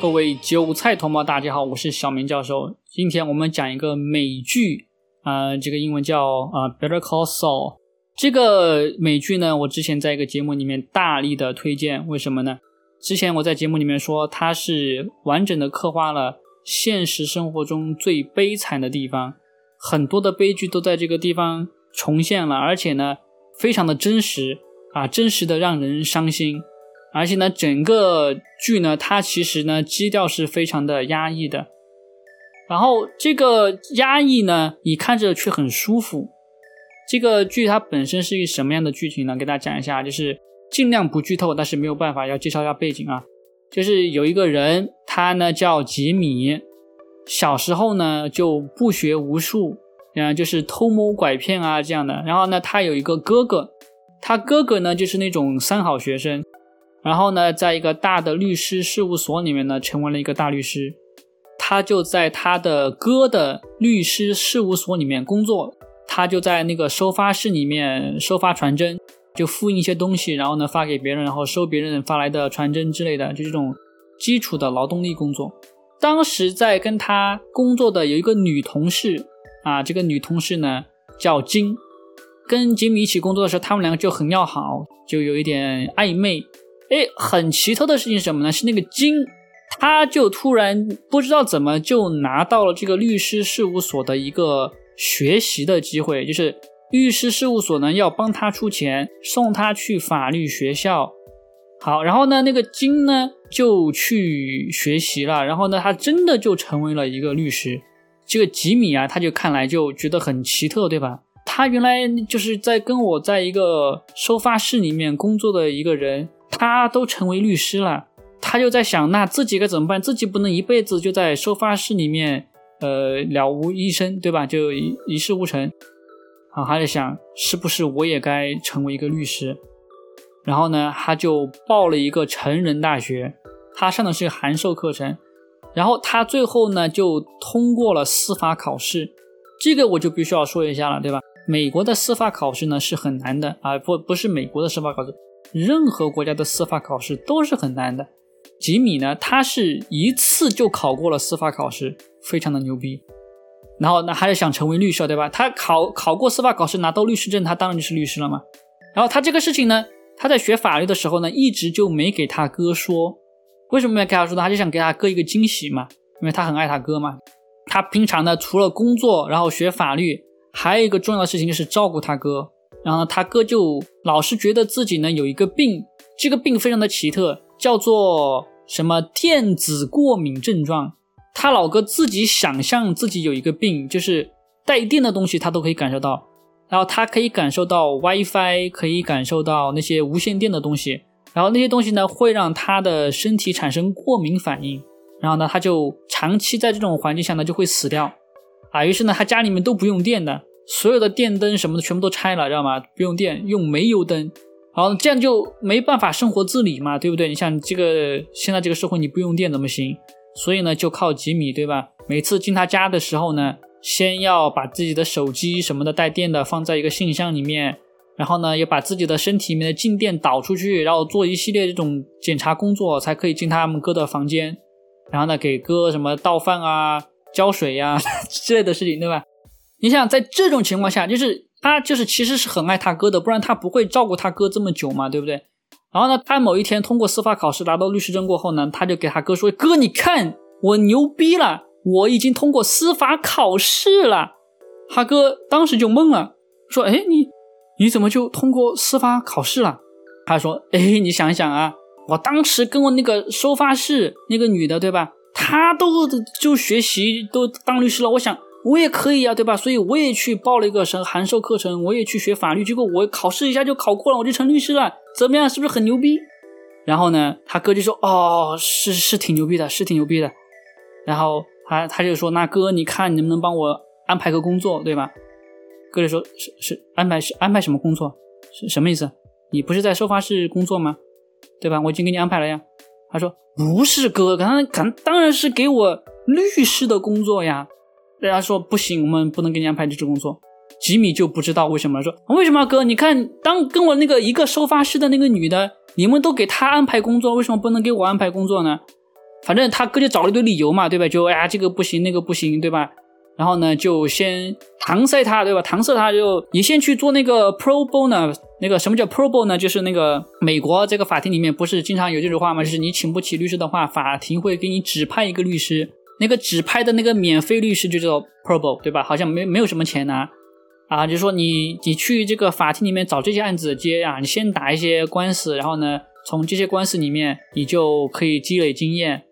各位韭菜同胞，大家好，我是小明教授。今天我们讲一个美剧，呃，这个英文叫呃《Better Call Saul》。这个美剧呢，我之前在一个节目里面大力的推荐，为什么呢？之前我在节目里面说，它是完整的刻画了现实生活中最悲惨的地方，很多的悲剧都在这个地方重现了，而且呢，非常的真实啊，真实的让人伤心。而且呢，整个剧呢，它其实呢基调是非常的压抑的，然后这个压抑呢，你看着却很舒服。这个剧它本身是一个什么样的剧情呢？给大家讲一下，就是尽量不剧透，但是没有办法要介绍一下背景啊。就是有一个人，他呢叫吉米，小时候呢就不学无术，嗯，就是偷摸拐骗啊这样的。然后呢，他有一个哥哥，他哥哥呢就是那种三好学生。然后呢，在一个大的律师事务所里面呢，成为了一个大律师。他就在他的哥的律师事务所里面工作，他就在那个收发室里面收发传真，就复印一些东西，然后呢发给别人，然后收别人发来的传真之类的，就这种基础的劳动力工作。当时在跟他工作的有一个女同事啊，这个女同事呢叫金，跟吉米一起工作的时候，他们两个就很要好，就有一点暧昧。哎，很奇特的事情是什么呢？是那个金，他就突然不知道怎么就拿到了这个律师事务所的一个学习的机会，就是律师事务所呢要帮他出钱送他去法律学校。好，然后呢，那个金呢就去学习了，然后呢，他真的就成为了一个律师。这个吉米啊，他就看来就觉得很奇特，对吧？他原来就是在跟我在一个收发室里面工作的一个人。他都成为律师了，他就在想，那自己该怎么办？自己不能一辈子就在收发室里面，呃，了无一生，对吧？就一一事无成。好，他在想，是不是我也该成为一个律师？然后呢，他就报了一个成人大学，他上的是函授课程。然后他最后呢，就通过了司法考试。这个我就必须要说一下了，对吧？美国的司法考试呢是很难的啊，不不是美国的司法考试。任何国家的司法考试都是很难的。吉米呢，他是一次就考过了司法考试，非常的牛逼。然后呢，还是想成为律师，对吧？他考考过司法考试，拿到律师证，他当然就是律师了嘛。然后他这个事情呢，他在学法律的时候呢，一直就没给他哥说。为什么没给他说呢？他就想给他哥一个惊喜嘛，因为他很爱他哥嘛。他平常呢，除了工作，然后学法律，还有一个重要的事情就是照顾他哥。然后他哥就老是觉得自己呢有一个病，这个病非常的奇特，叫做什么电子过敏症状。他老哥自己想象自己有一个病，就是带电的东西他都可以感受到，然后他可以感受到 WiFi，可以感受到那些无线电的东西，然后那些东西呢会让他的身体产生过敏反应，然后呢他就长期在这种环境下呢就会死掉，啊，于是呢他家里面都不用电的。所有的电灯什么的全部都拆了，知道吗？不用电，用煤油灯，好，这样就没办法生活自理嘛，对不对？你像这个现在这个社会，你不用电怎么行？所以呢，就靠吉米，对吧？每次进他家的时候呢，先要把自己的手机什么的带电的放在一个信箱里面，然后呢，要把自己的身体里面的静电导出去，然后做一系列这种检查工作，才可以进他们哥的房间，然后呢，给哥什么倒饭啊、浇水呀 之类的事情，对吧？你想在这种情况下，就是他就是其实是很爱他哥的，不然他不会照顾他哥这么久嘛，对不对？然后呢，他某一天通过司法考试拿到律师证过后呢，他就给他哥说：“哥，你看我牛逼了，我已经通过司法考试了。”他哥当时就懵了，说：“哎，你你怎么就通过司法考试了？”他说：“哎，你想想啊，我当时跟我那个收发室那个女的，对吧？她都就学习都当律师了，我想。”我也可以呀，对吧？所以我也去报了一个什函授课程，我也去学法律，结果我考试一下就考过了，我就成律师了，怎么样？是不是很牛逼？然后呢，他哥就说：“哦，是是挺牛逼的，是挺牛逼的。”然后他他就说：“那哥，你看你能不能帮我安排个工作，对吧？”哥就说：“是是安排是安排什么工作？是什么意思？你不是在收发室工作吗？对吧？我已经给你安排了呀。”他说：“不是哥，刚刚当然是给我律师的工作呀。”人家说不行，我们不能给你安排这种工作。吉米就不知道为什么说为什么哥？你看，当跟我那个一个收发室的那个女的，你们都给她安排工作，为什么不能给我安排工作呢？反正他哥就找了一堆理由嘛，对吧？就哎呀，这个不行，那个不行，对吧？然后呢，就先搪塞他，对吧？搪塞他就你先去做那个 pro bono，那个什么叫 pro bono 呢？就是那个美国这个法庭里面不是经常有这种话吗？就是你请不起律师的话，法庭会给你指派一个律师，那个指派的那个免费律师就叫 Probo，对吧？好像没没有什么钱拿啊，就说你你去这个法庭里面找这些案子接啊，你先打一些官司，然后呢，从这些官司里面你就可以积累经验。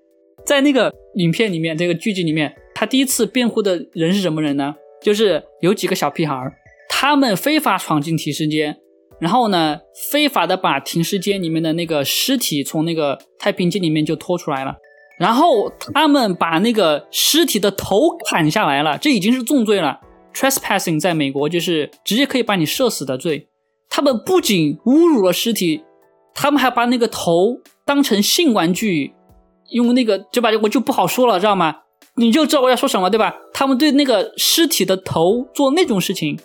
在那个影片里面，这个剧集里面，他第一次辩护的人是什么人呢？就是有几个小屁孩儿，他们非法闯进停尸间，然后呢，非法的把停尸间里面的那个尸体从那个太平间里面就拖出来了，然后他们把那个尸体的头砍下来了，这已经是重罪了。Trespassing 在美国就是直接可以把你射死的罪。他们不仅侮辱了尸体，他们还把那个头当成性玩具。用那个就把？我就不好说了，知道吗？你就知道我要说什么，对吧？他们对那个尸体的头做那种事情，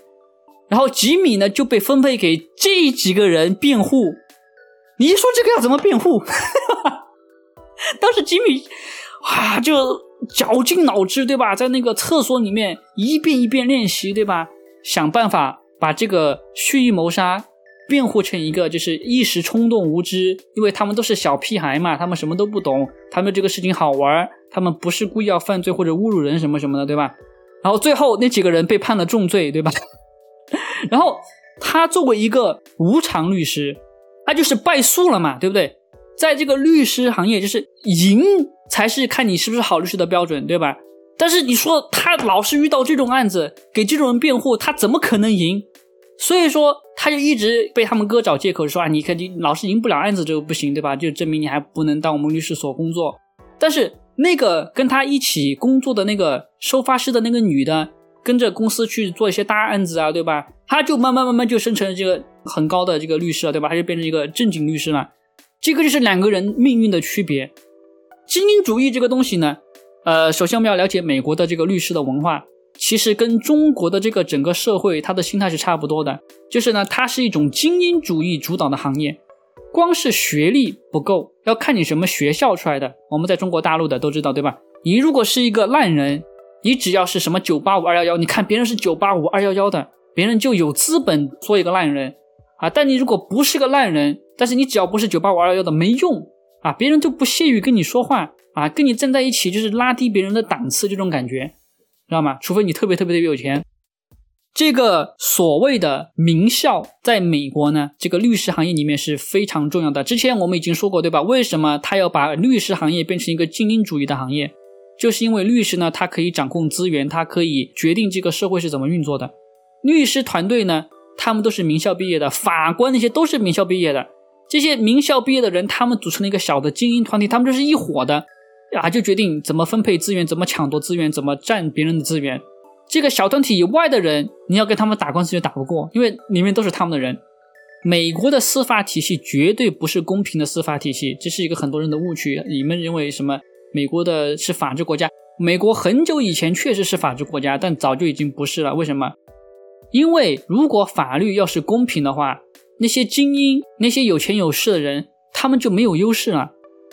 然后吉米呢就被分配给这几个人辩护。你说这个要怎么辩护？当时吉米啊就绞尽脑汁，对吧？在那个厕所里面一遍一遍练习，对吧？想办法把这个蓄意谋杀。辩护成一个就是一时冲动无知，因为他们都是小屁孩嘛，他们什么都不懂，他们这个事情好玩，他们不是故意要犯罪或者侮辱人什么什么的，对吧？然后最后那几个人被判了重罪，对吧？然后他作为一个无偿律师，他就是败诉了嘛，对不对？在这个律师行业，就是赢才是看你是不是好律师的标准，对吧？但是你说他老是遇到这种案子，给这种人辩护，他怎么可能赢？所以说，他就一直被他们哥找借口说啊，你看你老是赢不了案子，这个不行，对吧？就证明你还不能当我们律师所工作。但是那个跟他一起工作的那个收发室的那个女的，跟着公司去做一些大案子啊，对吧？他就慢慢慢慢就生成了这个很高的这个律师了，对吧？他就变成一个正经律师了。这个就是两个人命运的区别。精英主义这个东西呢，呃，首先我们要了解美国的这个律师的文化。其实跟中国的这个整个社会，它的心态是差不多的，就是呢，它是一种精英主义主导的行业，光是学历不够，要看你什么学校出来的。我们在中国大陆的都知道，对吧？你如果是一个烂人，你只要是什么九八五二幺幺，你看别人是九八五二幺幺的，别人就有资本做一个烂人啊。但你如果不是个烂人，但是你只要不是九八五二幺幺的，没用啊，别人都不屑于跟你说话啊，跟你站在一起就是拉低别人的档次，这种感觉。知道吗？除非你特别特别的有钱，这个所谓的名校，在美国呢，这个律师行业里面是非常重要的。之前我们已经说过，对吧？为什么他要把律师行业变成一个精英主义的行业？就是因为律师呢，他可以掌控资源，他可以决定这个社会是怎么运作的。律师团队呢，他们都是名校毕业的，法官那些都是名校毕业的。这些名校毕业的人，他们组成了一个小的精英团体，他们就是一伙的。啊，就决定怎么分配资源，怎么抢夺资源，怎么占别人的资源。这个小团体以外的人，你要跟他们打官司就打不过，因为里面都是他们的人。美国的司法体系绝对不是公平的司法体系，这是一个很多人的误区。你们认为什么？美国的是法治国家？美国很久以前确实是法治国家，但早就已经不是了。为什么？因为如果法律要是公平的话，那些精英、那些有钱有势的人，他们就没有优势了。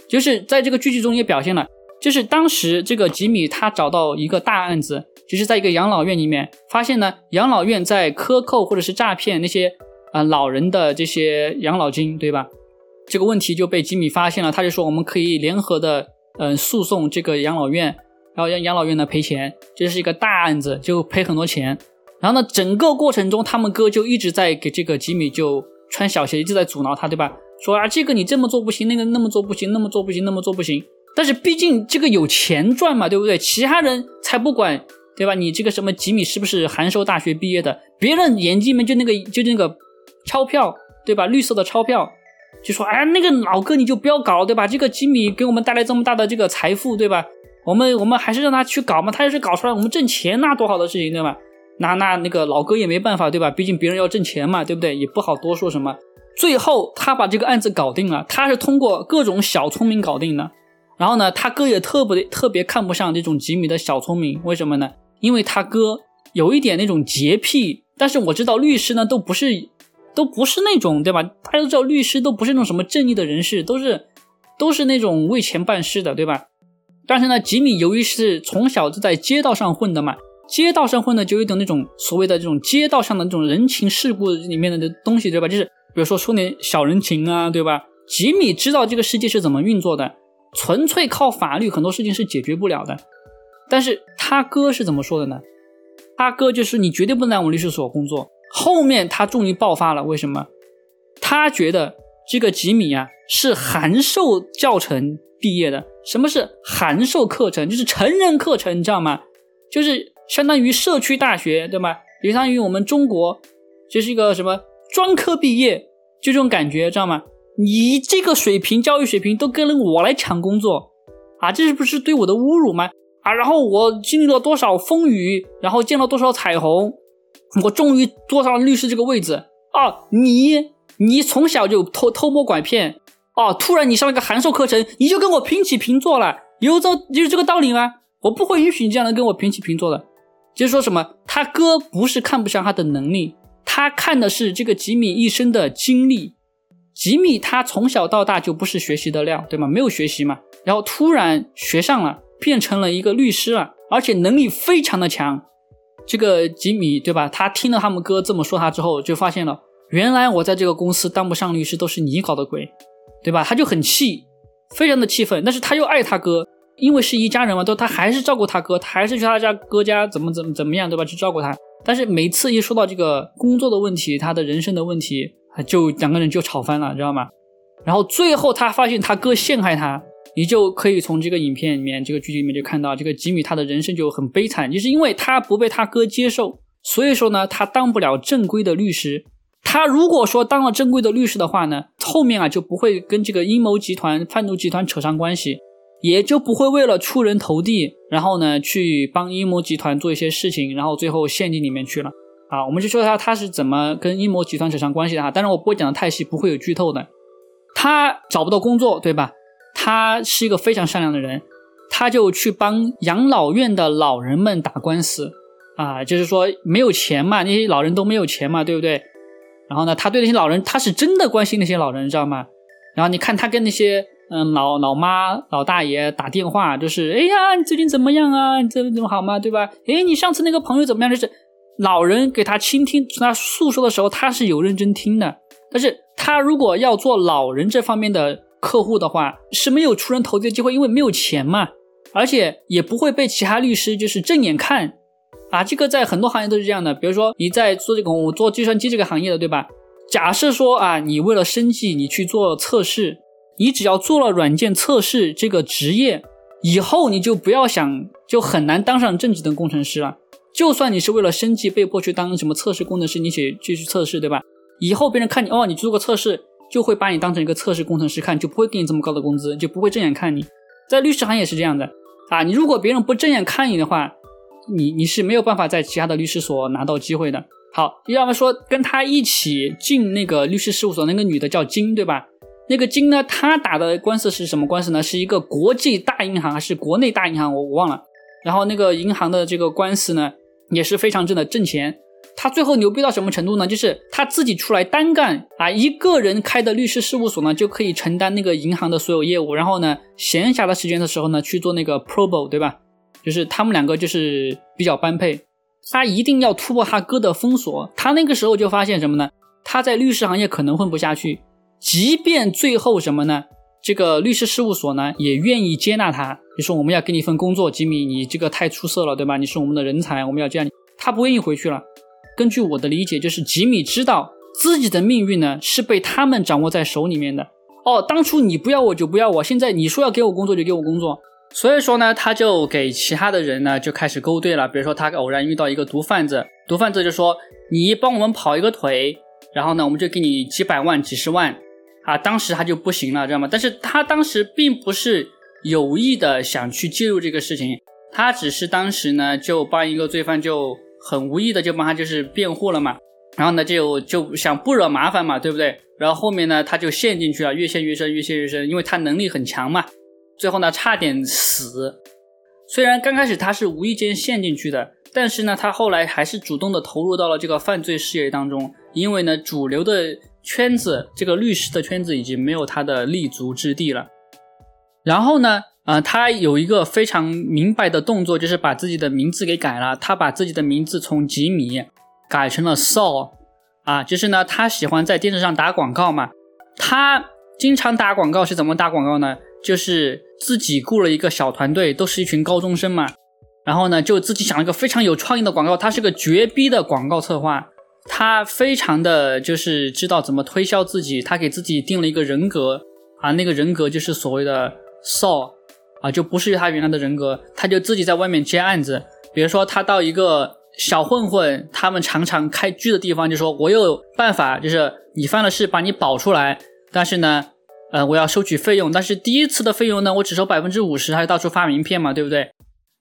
就是在这个剧集中也表现了，就是当时这个吉米他找到一个大案子，就是在一个养老院里面发现呢，养老院在克扣或者是诈骗那些啊老人的这些养老金，对吧？这个问题就被吉米发现了，他就说我们可以联合的嗯诉讼这个养老院，然后让养老院呢赔钱，这是一个大案子，就赔很多钱。然后呢，整个过程中他们哥就一直在给这个吉米就穿小鞋，一直在阻挠他，对吧？说啊，这个你这么做不行，那个那么做不行，那么做不行，那么做不行。但是毕竟这个有钱赚嘛，对不对？其他人才不管，对吧？你这个什么吉米是不是函授大学毕业的？别人眼睛里面就那个就那个钞票，对吧？绿色的钞票，就说哎，那个老哥你就不要搞，对吧？这个吉米给我们带来这么大的这个财富，对吧？我们我们还是让他去搞嘛，他要是搞出来，我们挣钱那多好的事情，对吧？那那那个老哥也没办法，对吧？毕竟别人要挣钱嘛，对不对？也不好多说什么。最后，他把这个案子搞定了。他是通过各种小聪明搞定的。然后呢，他哥也特别特别看不上这种吉米的小聪明。为什么呢？因为他哥有一点那种洁癖。但是我知道律师呢，都不是都不是那种，对吧？大家都知道律师都不是那种什么正义的人士，都是都是那种为钱办事的，对吧？但是呢，吉米由于是从小就在街道上混的嘛，街道上混的就有点那种所谓的这种街道上的这种人情世故里面的东西，对吧？就是比如说说点小人情啊，对吧？吉米知道这个世界是怎么运作的，纯粹靠法律很多事情是解决不了的。但是他哥是怎么说的呢？他哥就是你绝对不能来我们律师所工作。后面他终于爆发了，为什么？他觉得这个吉米啊是函授教程毕业的。什么是函授课程？就是成人课程，你知道吗？就是相当于社区大学，对吗？也相当于我们中国就是一个什么专科毕业，就这种感觉，知道吗？你这个水平，教育水平都跟了我来抢工作啊，这是不是对我的侮辱吗？啊，然后我经历了多少风雨，然后见了多少彩虹，我终于坐上了律师这个位置啊！你你从小就偷偷摸拐骗啊，突然你上了个函授课程，你就跟我平起平坐了，有这有这个道理吗？我不会允许你这样的跟我平起平坐的。就是说什么，他哥不是看不上他的能力，他看的是这个吉米一生的经历。吉米他从小到大就不是学习的料，对吗？没有学习嘛，然后突然学上了。变成了一个律师了，而且能力非常的强。这个吉米，对吧？他听了他们哥这么说他之后，就发现了，原来我在这个公司当不上律师都是你搞的鬼，对吧？他就很气，非常的气愤。但是他又爱他哥，因为是一家人嘛，都他还是照顾他哥，他还是去他家哥家怎么怎么怎么样，对吧？去照顾他。但是每次一说到这个工作的问题，他的人生的问题，就两个人就吵翻了，知道吗？然后最后他发现他哥陷害他。你就可以从这个影片里面、这个剧集里面就看到，这个吉米他的人生就很悲惨，就是因为他不被他哥接受，所以说呢，他当不了正规的律师。他如果说当了正规的律师的话呢，后面啊就不会跟这个阴谋集团、贩毒集团扯上关系，也就不会为了出人头地，然后呢去帮阴谋集团做一些事情，然后最后陷进里面去了。啊，我们就说他他是怎么跟阴谋集团扯上关系的哈。当然我不会讲的太细，不会有剧透的。他找不到工作，对吧？他是一个非常善良的人，他就去帮养老院的老人们打官司啊，就是说没有钱嘛，那些老人都没有钱嘛，对不对？然后呢，他对那些老人，他是真的关心那些老人，你知道吗？然后你看他跟那些嗯老老妈、老大爷打电话，就是哎呀，你最近怎么样啊？你最近怎么好吗？对吧？哎，你上次那个朋友怎么样？就是老人给他倾听从他诉说的时候，他是有认真听的。但是他如果要做老人这方面的。客户的话是没有出人头地的机会，因为没有钱嘛，而且也不会被其他律师就是正眼看啊。这个在很多行业都是这样的，比如说你在做这个我做计算机这个行业的，对吧？假设说啊，你为了生计你去做测试，你只要做了软件测试这个职业，以后你就不要想就很难当上正职的工程师了。就算你是为了生计被迫去当什么测试工程师，你去继续测试，对吧？以后别人看你哦，你做过测试。就会把你当成一个测试工程师看，就不会给你这么高的工资，就不会正眼看你。在律师行业是这样的啊，你如果别人不正眼看你的话，你你是没有办法在其他的律师所拿到机会的。好，要么说跟他一起进那个律师事务所那个女的叫金，对吧？那个金呢，他打的官司是什么官司呢？是一个国际大银行还是国内大银行？我我忘了。然后那个银行的这个官司呢，也是非常挣的挣钱。他最后牛逼到什么程度呢？就是他自己出来单干啊，一个人开的律师事务所呢，就可以承担那个银行的所有业务。然后呢，闲暇的时间的时候呢，去做那个 probo，对吧？就是他们两个就是比较般配。他一定要突破他哥的封锁。他那个时候就发现什么呢？他在律师行业可能混不下去，即便最后什么呢？这个律师事务所呢也愿意接纳他，就说我们要给你一份工作，吉米，你这个太出色了，对吧？你是我们的人才，我们要这样。他不愿意回去了。根据我的理解，就是吉米知道自己的命运呢是被他们掌握在手里面的。哦，当初你不要我就不要我，现在你说要给我工作就给我工作。所以说呢，他就给其他的人呢就开始勾兑了。比如说他偶然遇到一个毒贩子，毒贩子就说你帮我们跑一个腿，然后呢我们就给你几百万、几十万。啊，当时他就不行了，知道吗？但是他当时并不是有意的想去介入这个事情，他只是当时呢就帮一个罪犯就。很无意的就帮他就是辩护了嘛，然后呢就就想不惹麻烦嘛，对不对？然后后面呢他就陷进去了，越陷越深，越陷越深，因为他能力很强嘛。最后呢差点死。虽然刚开始他是无意间陷进去的，但是呢他后来还是主动的投入到了这个犯罪事业当中，因为呢主流的圈子，这个律师的圈子已经没有他的立足之地了。然后呢。啊，他有一个非常明白的动作，就是把自己的名字给改了。他把自己的名字从吉米改成了 Saul，啊，就是呢，他喜欢在电视上打广告嘛。他经常打广告是怎么打广告呢？就是自己雇了一个小团队，都是一群高中生嘛。然后呢，就自己想了一个非常有创意的广告。他是个绝逼的广告策划，他非常的就是知道怎么推销自己。他给自己定了一个人格啊，那个人格就是所谓的 Saul。啊，就不是他原来的人格，他就自己在外面接案子。比如说，他到一个小混混他们常常开拘的地方，就说我有办法，就是你犯了事，把你保出来。但是呢，呃，我要收取费用。但是第一次的费用呢，我只收百分之五十，还到处发名片嘛，对不对？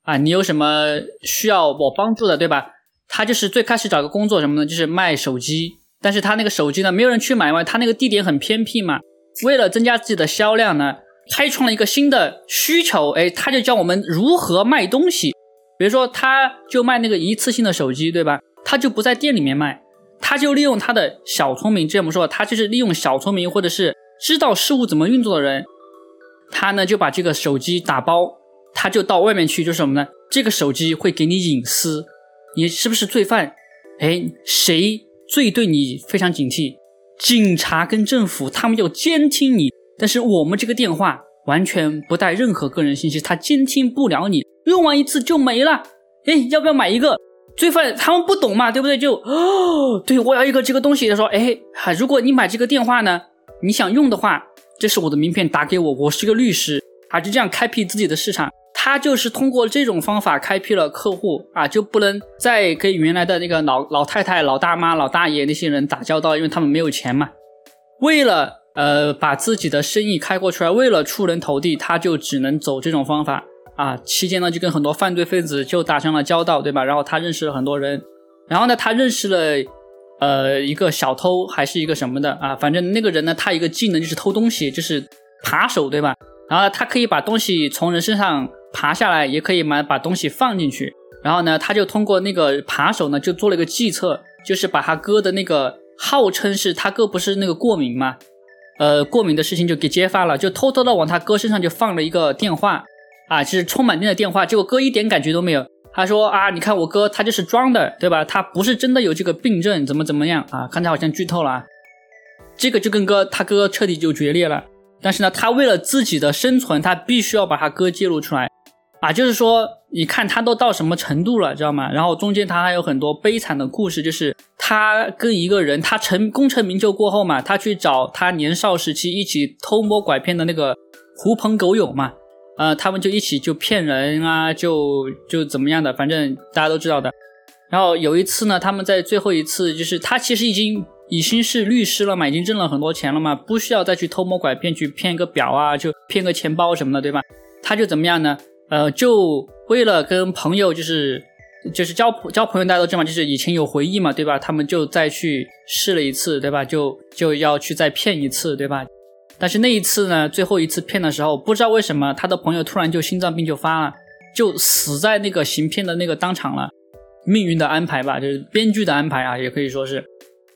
啊，你有什么需要我帮助的，对吧？他就是最开始找个工作什么呢？就是卖手机。但是他那个手机呢，没有人去买嘛，他那个地点很偏僻嘛。为了增加自己的销量呢。开创了一个新的需求，哎，他就教我们如何卖东西。比如说，他就卖那个一次性的手机，对吧？他就不在店里面卖，他就利用他的小聪明。之前我们说，他就是利用小聪明，或者是知道事物怎么运作的人，他呢就把这个手机打包，他就到外面去，就是什么呢？这个手机会给你隐私，你是不是罪犯？哎，谁最对你非常警惕？警察跟政府，他们要监听你。但是我们这个电话完全不带任何个人信息，他监听不了你，用完一次就没了。哎，要不要买一个？罪犯他们不懂嘛，对不对？就哦，对我要一个这个东西。他说，哎，如果你买这个电话呢，你想用的话，这是我的名片，打给我，我是个律师啊，就这样开辟自己的市场。他就是通过这种方法开辟了客户啊，就不能再跟原来的那个老老太太、老大妈、老大爷那些人打交道，因为他们没有钱嘛。为了呃，把自己的生意开阔出来，为了出人头地，他就只能走这种方法啊。期间呢，就跟很多犯罪分子就打上了交道，对吧？然后他认识了很多人，然后呢，他认识了呃一个小偷，还是一个什么的啊？反正那个人呢，他一个技能就是偷东西，就是扒手，对吧？然后他可以把东西从人身上爬下来，也可以把把东西放进去。然后呢，他就通过那个扒手呢，就做了一个计策，就是把他哥的那个号称是他哥不是那个过敏嘛？呃，过敏的事情就给揭发了，就偷偷的往他哥身上就放了一个电话，啊，就是充满电的电话，结果哥一点感觉都没有。他说啊，你看我哥他就是装的，对吧？他不是真的有这个病症，怎么怎么样啊？刚才好像剧透了，啊，这个就跟哥他哥彻底就决裂了。但是呢，他为了自己的生存，他必须要把他哥揭露出来。啊，就是说，你看他都到什么程度了，知道吗？然后中间他还有很多悲惨的故事，就是他跟一个人，他成功成名就过后嘛，他去找他年少时期一起偷摸拐骗的那个狐朋狗友嘛，呃，他们就一起就骗人啊，就就怎么样的，反正大家都知道的。然后有一次呢，他们在最后一次，就是他其实已经已经是律师了嘛，已经挣了很多钱了嘛，不需要再去偷摸拐骗去骗个表啊，就骗个钱包什么的，对吧？他就怎么样呢？呃，就为了跟朋友，就是就是交交朋友，大家都知道嘛，就是以前有回忆嘛，对吧？他们就再去试了一次，对吧？就就要去再骗一次，对吧？但是那一次呢，最后一次骗的时候，不知道为什么他的朋友突然就心脏病就发了，就死在那个行骗的那个当场了。命运的安排吧，就是编剧的安排啊，也可以说是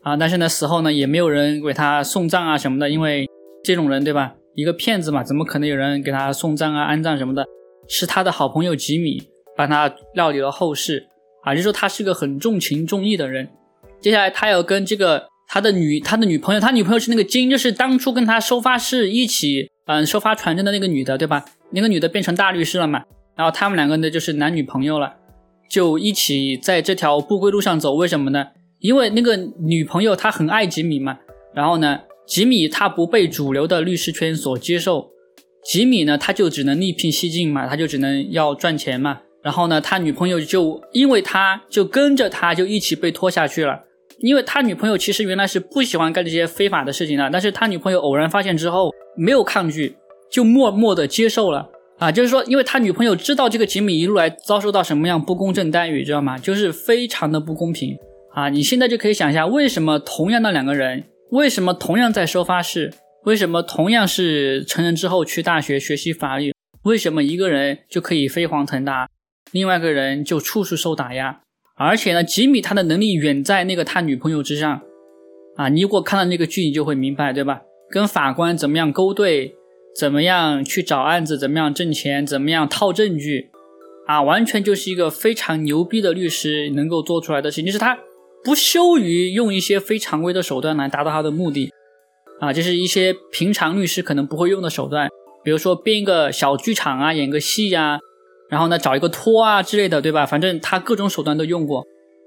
啊。但是呢，死后呢，也没有人为他送葬啊什么的，因为这种人，对吧？一个骗子嘛，怎么可能有人给他送葬啊、安葬什么的？是他的好朋友吉米帮他料理了后事啊，就说他是个很重情重义的人。接下来他要跟这个他的女他的女朋友，他女朋友是那个金，就是当初跟他收发室一起嗯收发传真的那个女的，对吧？那个女的变成大律师了嘛，然后他们两个呢就是男女朋友了，就一起在这条不归路上走。为什么呢？因为那个女朋友她很爱吉米嘛，然后呢，吉米他不被主流的律师圈所接受。吉米呢，他就只能另辟蹊径嘛，他就只能要赚钱嘛。然后呢，他女朋友就因为他就跟着他就一起被拖下去了。因为他女朋友其实原来是不喜欢干这些非法的事情的，但是他女朋友偶然发现之后没有抗拒，就默默的接受了啊。就是说，因为他女朋友知道这个吉米一路来遭受到什么样不公正待遇，知道吗？就是非常的不公平啊。你现在就可以想一下，为什么同样的两个人，为什么同样在收发室？为什么同样是成人之后去大学学习法律，为什么一个人就可以飞黄腾达，另外一个人就处处受打压？而且呢，吉米他的能力远在那个他女朋友之上啊！你如果看到那个剧，你就会明白，对吧？跟法官怎么样勾兑，怎么样去找案子，怎么样挣钱，怎么样套证据，啊，完全就是一个非常牛逼的律师能够做出来的事情，就是他不羞于用一些非常规的手段来达到他的目的，啊，就是一些平常律师可能不会用的手段，比如说编一个小剧场啊，演个戏呀，然后呢找一个托啊之类的，对吧？反正他各种手段都用过，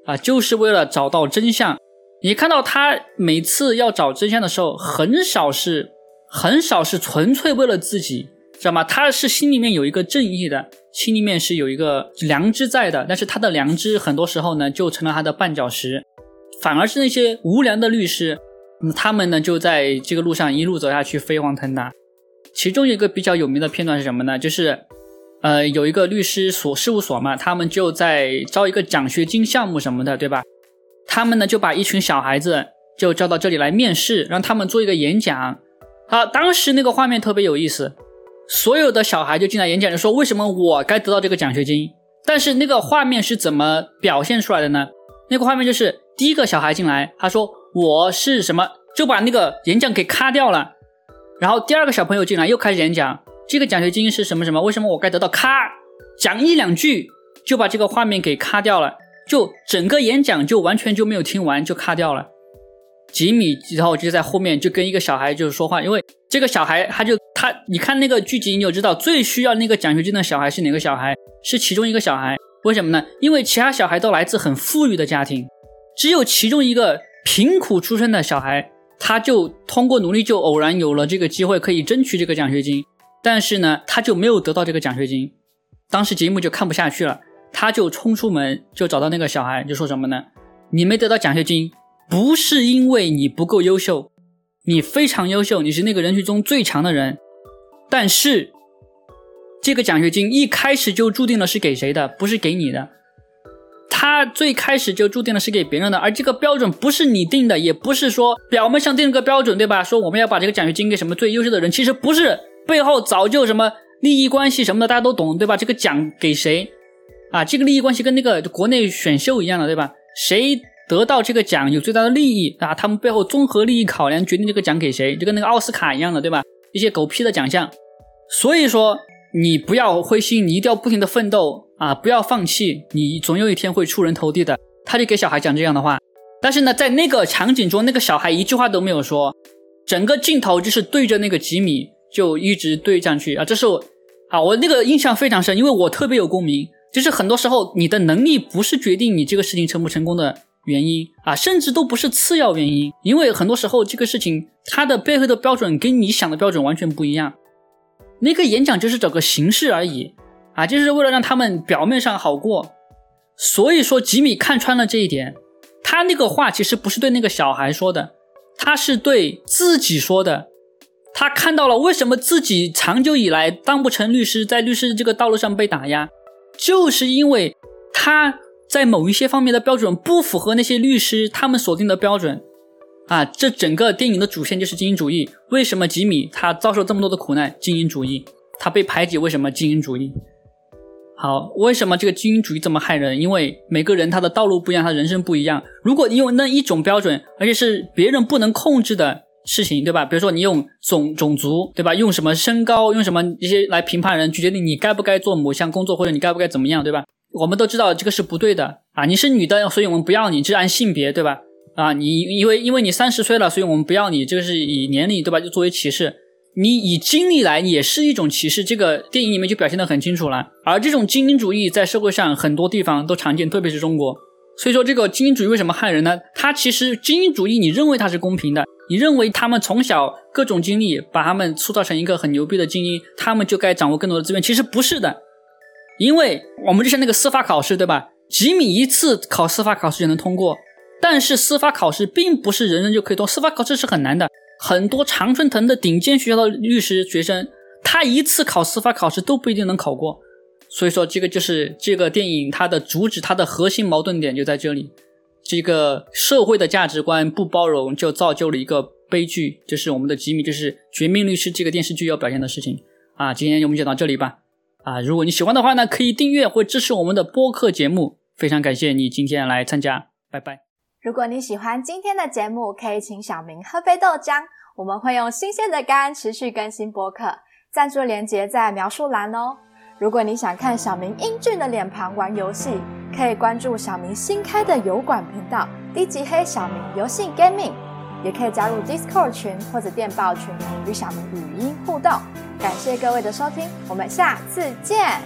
啊，就是为了找到真相。你看到他每次要找真相的时候，很少是，很少是纯粹为了自己，知道吗？他是心里面有一个正义的，心里面是有一个良知在的。但是他的良知很多时候呢，就成了他的绊脚石，反而是那些无良的律师，那他们呢就在这个路上一路走下去，飞黄腾达。其中一个比较有名的片段是什么呢？就是，呃，有一个律师所事务所嘛，他们就在招一个奖学金项目什么的，对吧？他们呢就把一群小孩子就叫到这里来面试，让他们做一个演讲。好，当时那个画面特别有意思，所有的小孩就进来演讲，就说为什么我该得到这个奖学金。但是那个画面是怎么表现出来的呢？那个画面就是第一个小孩进来，他说我是什么，就把那个演讲给卡掉了。然后第二个小朋友进来又开始演讲，这个奖学金是什么什么，为什么我该得到？咔，讲一两句就把这个画面给卡掉了。就整个演讲就完全就没有听完就卡掉了，吉米然后就在后面就跟一个小孩就是说话，因为这个小孩他就他你看那个剧集你就知道最需要那个奖学金的小孩是哪个小孩？是其中一个小孩，为什么呢？因为其他小孩都来自很富裕的家庭，只有其中一个贫苦出身的小孩，他就通过努力就偶然有了这个机会可以争取这个奖学金，但是呢他就没有得到这个奖学金，当时节目就看不下去了。他就冲出门，就找到那个小孩，就说什么呢？你没得到奖学金，不是因为你不够优秀，你非常优秀，你是那个人群中最强的人。但是，这个奖学金一开始就注定了是给谁的？不是给你的。他最开始就注定了是给别人的，而这个标准不是你定的，也不是说表面上定了个标准，对吧？说我们要把这个奖学金给什么最优秀的人，其实不是，背后早就什么利益关系什么的，大家都懂，对吧？这个奖给谁？啊，这个利益关系跟那个国内选秀一样的，对吧？谁得到这个奖有最大的利益啊？他们背后综合利益考量决定这个奖给谁，就跟那个奥斯卡一样的，对吧？一些狗屁的奖项。所以说，你不要灰心，你一定要不停的奋斗啊！不要放弃，你总有一天会出人头地的。他就给小孩讲这样的话，但是呢，在那个场景中，那个小孩一句话都没有说，整个镜头就是对着那个吉米，就一直对上去啊。这是我啊，我那个印象非常深，因为我特别有共鸣。就是很多时候，你的能力不是决定你这个事情成不成功的原因啊，甚至都不是次要原因。因为很多时候，这个事情它的背后的标准跟你想的标准完全不一样。那个演讲就是找个形式而已啊，就是为了让他们表面上好过。所以说，吉米看穿了这一点，他那个话其实不是对那个小孩说的，他是对自己说的。他看到了为什么自己长久以来当不成律师，在律师这个道路上被打压。就是因为他在某一些方面的标准不符合那些律师他们所定的标准，啊，这整个电影的主线就是精英主义。为什么吉米他遭受这么多的苦难？精英主义，他被排挤，为什么？精英主义。好，为什么这个精英主义这么害人？因为每个人他的道路不一样，他人生不一样。如果你用那一种标准，而且是别人不能控制的。事情对吧？比如说你用种种族对吧？用什么身高，用什么一些来评判人，去决定你该不该做某项工作，或者你该不该怎么样，对吧？我们都知道这个是不对的啊！你是女的，所以我们不要你，这是按性别对吧？啊，你因为因为你三十岁了，所以我们不要你，这个是以年龄对吧？就作为歧视，你以经历来也是一种歧视。这个电影里面就表现得很清楚了。而这种精英主义在社会上很多地方都常见，特别是中国。所以说这个精英主义为什么害人呢？它其实精英主义，你认为它是公平的？你认为他们从小各种经历把他们塑造成一个很牛逼的精英，他们就该掌握更多的资源？其实不是的，因为我们就像那个司法考试，对吧？吉米一次考司法考试就能通过，但是司法考试并不是人人就可以通，司法考试是很难的。很多常春藤的顶尖学校的律师学生，他一次考司法考试都不一定能考过。所以说，这个就是这个电影它的主旨，它的核心矛盾点就在这里。这个社会的价值观不包容，就造就了一个悲剧，就是我们的吉米，就是《绝命律师》这个电视剧要表现的事情啊。今天我们就到这里吧。啊，如果你喜欢的话呢，可以订阅或支持我们的播客节目。非常感谢你今天来参加，拜拜。如果你喜欢今天的节目，可以请小明喝杯豆浆，我们会用新鲜的肝持续更新播客。赞助连结在描述栏哦。如果你想看小明英俊的脸庞玩游戏，可以关注小明新开的油管频道“低级黑小明游戏 Gaming”，也可以加入 Discord 群或者电报群与小明语音互动。感谢各位的收听，我们下次见。